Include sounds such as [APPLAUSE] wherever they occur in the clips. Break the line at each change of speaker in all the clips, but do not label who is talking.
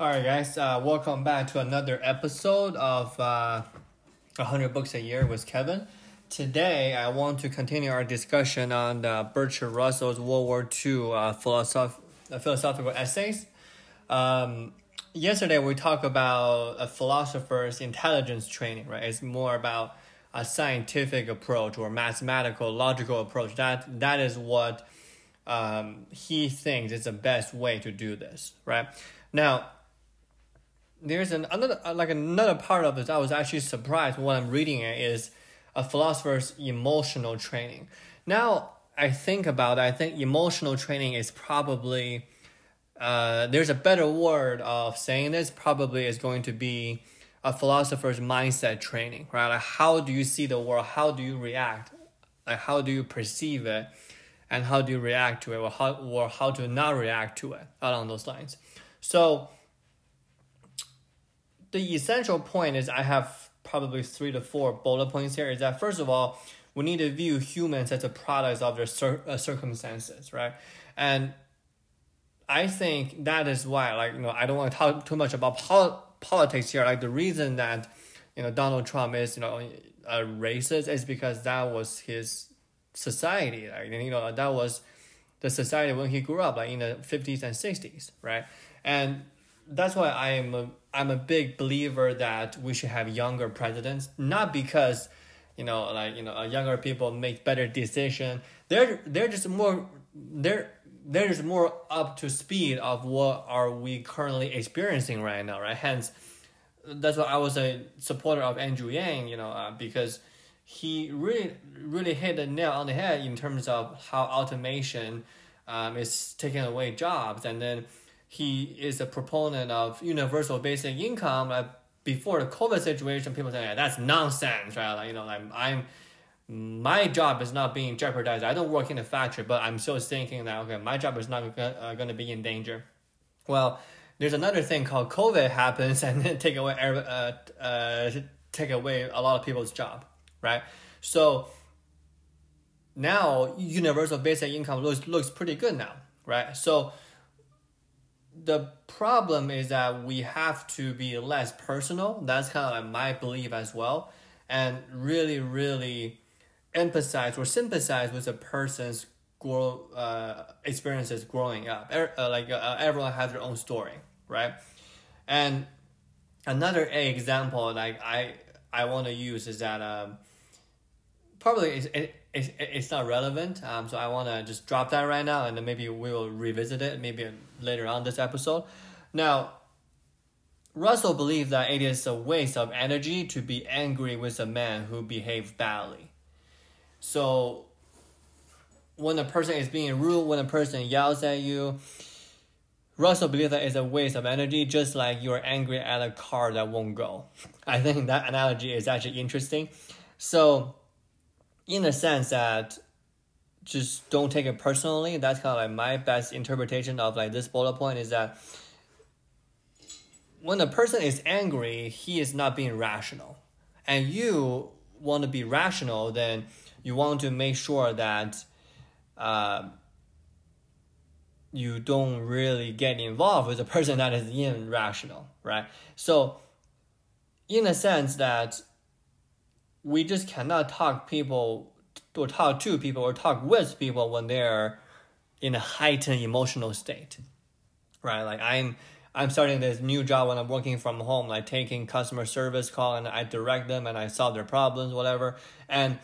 All right, guys. Uh, welcome back to another episode of uh, 100 Books a Year with Kevin. Today, I want to continue our discussion on uh, Bertrand Russell's World War II uh, philosoph- uh, philosophical essays. Um, yesterday, we talked about a philosopher's intelligence training, right? It's more about a scientific approach or mathematical, logical approach. That That is what um, he thinks is the best way to do this, right? Now, there's an, another uh, like another part of this I was actually surprised when I'm reading it is a philosopher's emotional training. Now I think about it, I think emotional training is probably uh, there's a better word of saying this probably is going to be a philosopher's mindset training, right? Like how do you see the world? How do you react? Like how do you perceive it? And how do you react to it or how or how to not react to it along those lines. So the essential point is I have probably three to four bullet points here. Is that first of all, we need to view humans as a product of their cir- uh, circumstances, right? And I think that is why, like, you know, I don't want to talk too much about pol- politics here. Like, the reason that, you know, Donald Trump is, you know, a racist is because that was his society. Like, you know, that was the society when he grew up, like in the 50s and 60s, right? And that's why I am a, I'm a big believer that we should have younger presidents, not because, you know, like you know, younger people make better decision. They're they're just more they're they're just more up to speed of what are we currently experiencing right now, right? Hence, that's why I was a supporter of Andrew Yang, you know, uh, because he really really hit the nail on the head in terms of how automation um, is taking away jobs, and then he is a proponent of universal basic income. Like before the COVID situation, people say yeah, that's nonsense, right? Like you know, like I'm my job is not being jeopardized. I don't work in a factory, but I'm still thinking that okay, my job is not uh, going to be in danger. Well, there's another thing called COVID happens [LAUGHS] and then take away uh, uh, take away a lot of people's job, right? So now universal basic income looks looks pretty good now, right? So the problem is that we have to be less personal. That's kind of like my belief as well, and really, really emphasize or sympathize with a person's grow uh, experiences growing up. Er, uh, like uh, everyone has their own story, right? And another example like I I want to use is that um, probably it, it's, it's not relevant. Um, so I want to just drop that right now, and then maybe we will revisit it maybe later on this episode. Now, Russell believes that it is a waste of energy to be angry with a man who behaved badly. So, when a person is being rude, when a person yells at you, Russell believes that it's a waste of energy, just like you're angry at a car that won't go. [LAUGHS] I think that analogy is actually interesting. So, in a sense that just don't take it personally. That's kind of like my best interpretation of like this bullet point is that when a person is angry, he is not being rational. And you want to be rational, then you want to make sure that uh, you don't really get involved with a person that is irrational, right? So, in a sense that we just cannot talk people or talk to people or talk with people when they're in a heightened emotional state right? Like i'm i'm starting this new job when i'm working from home like taking customer service call and i direct them and i solve their problems whatever. And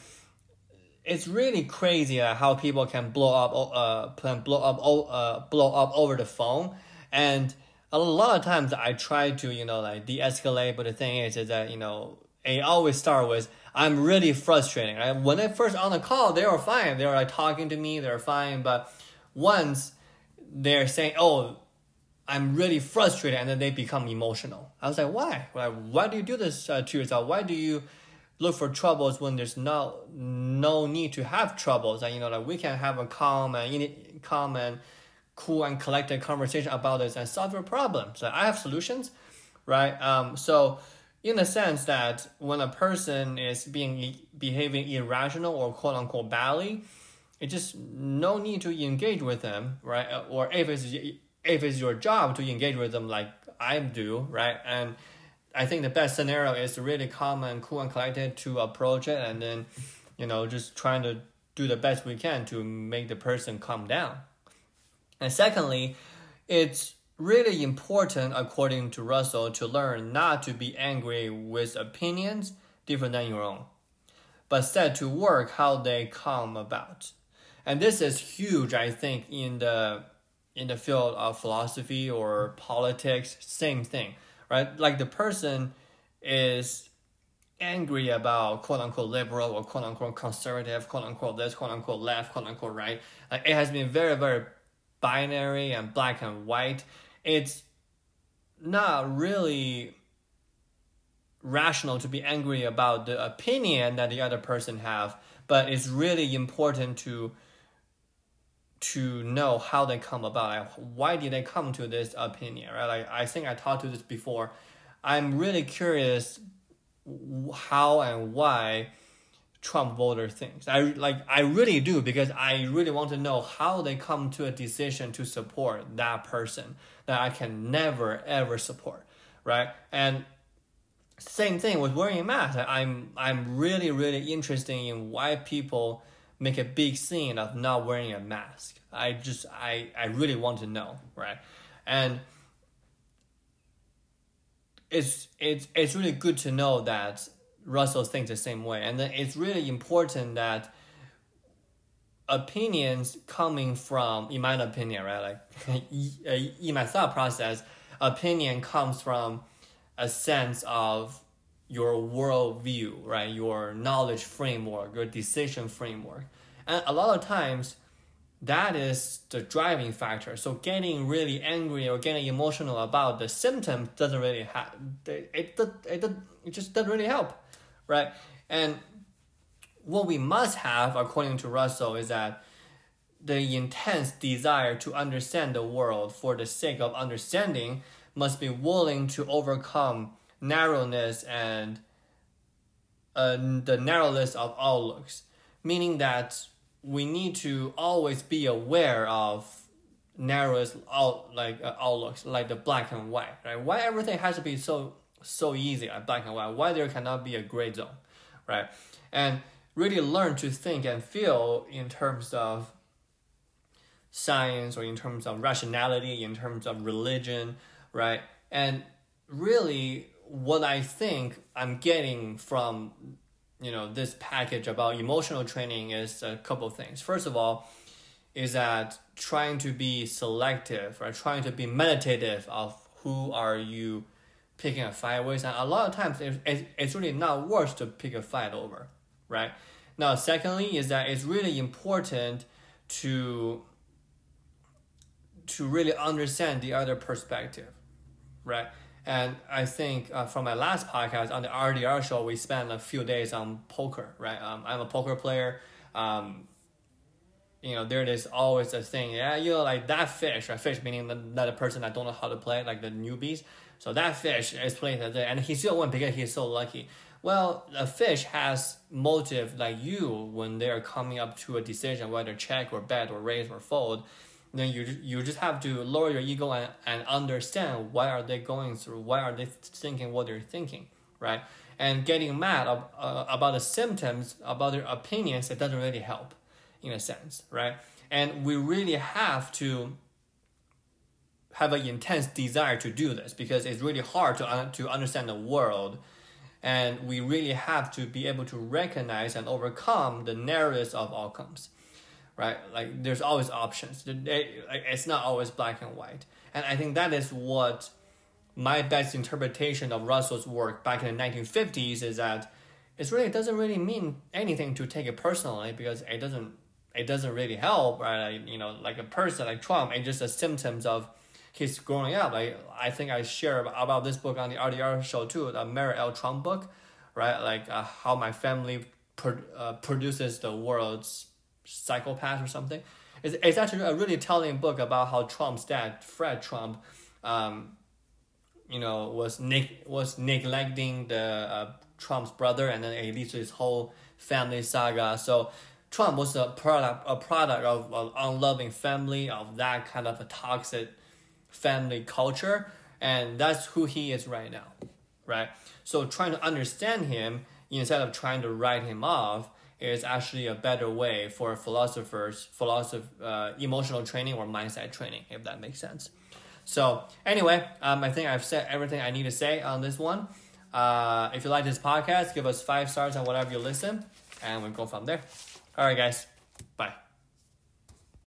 it's really crazy uh, how people can blow up uh can blow up uh blow up over the phone. And a lot of times i try to you know like de-escalate but the thing is is that you know I always start with I'm really frustrating. Right? When I first on the call, they were fine. They were like talking to me. They're fine. But once they're saying, "Oh, I'm really frustrated," and then they become emotional. I was like, "Why? Like, why do you do this uh, to yourself? Why do you look for troubles when there's no no need to have troubles? And you know, like we can have a calm and calm and cool and collected conversation about this and solve your problems. So I have solutions, right? Um, so in the sense that when a person is being behaving irrational or quote unquote badly, it's just no need to engage with them, right? Uh, or if it's if it's your job to engage with them, like I do, right? And I think the best scenario is to really calm and cool and collected to approach it, and then, you know, just trying to do the best we can to make the person calm down. And secondly, it's really important, according to Russell, to learn not to be angry with opinions different than your own, but set to work how they come about. And this is huge, I think, in the in the field of philosophy or politics. Same thing, right? Like the person is angry about quote unquote liberal or quote unquote conservative, quote unquote this, quote unquote left, quote unquote right. Like it has been very, very binary and black and white. It's not really rational to be angry about the opinion that the other person have, but it's really important to to know how they come about. Why did they come to this opinion? Right? Like I think I talked to this before. I'm really curious how and why Trump voter thinks. I like I really do because I really want to know how they come to a decision to support that person that I can never ever support, right? And same thing with wearing a mask. I'm I'm really really interested in why people make a big scene of not wearing a mask. I just I I really want to know, right? And it's it's it's really good to know that Russell thinks the same way, and it's really important that opinions coming from, in my opinion, right, like [LAUGHS] in my thought process, opinion comes from a sense of your worldview, right, your knowledge framework, your decision framework, and a lot of times that is the driving factor. So getting really angry or getting emotional about the symptom doesn't really have it, it, it, it just doesn't really help, right? And what we must have, according to Russell, is that the intense desire to understand the world for the sake of understanding must be willing to overcome narrowness and uh, the narrowness of outlooks, meaning that we need to always be aware of narrowest out like uh, outlooks like the black and white right why everything has to be so so easy like black and white why there cannot be a gray zone right and really learn to think and feel in terms of science or in terms of rationality in terms of religion right and really what i think i'm getting from you know this package about emotional training is a couple of things. First of all, is that trying to be selective, right? Trying to be meditative of who are you picking a fight with, and a lot of times it's, it's really not worth to pick a fight over, right? Now, secondly, is that it's really important to to really understand the other perspective, right? And I think uh, from my last podcast on the RDR show, we spent a few days on poker, right? Um, I'm a poker player. Um, you know, there is always a thing, yeah, you know, like that fish, right? Fish meaning that the person that don't know how to play, like the newbies. So that fish is playing today, and he still won because he's so lucky. Well, a fish has motive like you when they are coming up to a decision whether check or bet or raise or fold then you you just have to lower your ego and, and understand why are they going through why are they thinking what they're thinking right and getting mad ab- uh, about the symptoms about their opinions it doesn't really help in a sense right and we really have to have an intense desire to do this because it's really hard to, to understand the world and we really have to be able to recognize and overcome the narrowness of outcomes right? Like there's always options. It's not always black and white. And I think that is what my best interpretation of Russell's work back in the 1950s is that it really doesn't really mean anything to take it personally because it doesn't it doesn't really help, right? You know, like a person like Trump, it's just a symptoms of his growing up. Like I think I share about this book on the RDR show too, the Mary L. Trump book, right? Like uh, how my family pro- uh, produces the world's psychopath or something. It's, it's actually a really telling book about how Trump's dad, Fred Trump, um, you know, was neg- was neglecting the uh, Trump's brother, and then it leads to his whole family saga. So Trump was a product a product of an unloving family of that kind of a toxic family culture, and that's who he is right now, right? So trying to understand him instead of trying to write him off is actually a better way for philosophers, philosoph, uh, emotional training or mindset training, if that makes sense. So anyway, um, I think I've said everything I need to say on this one. Uh, if you like this podcast, give us five stars on whatever you listen, and we'll go from there. All right, guys.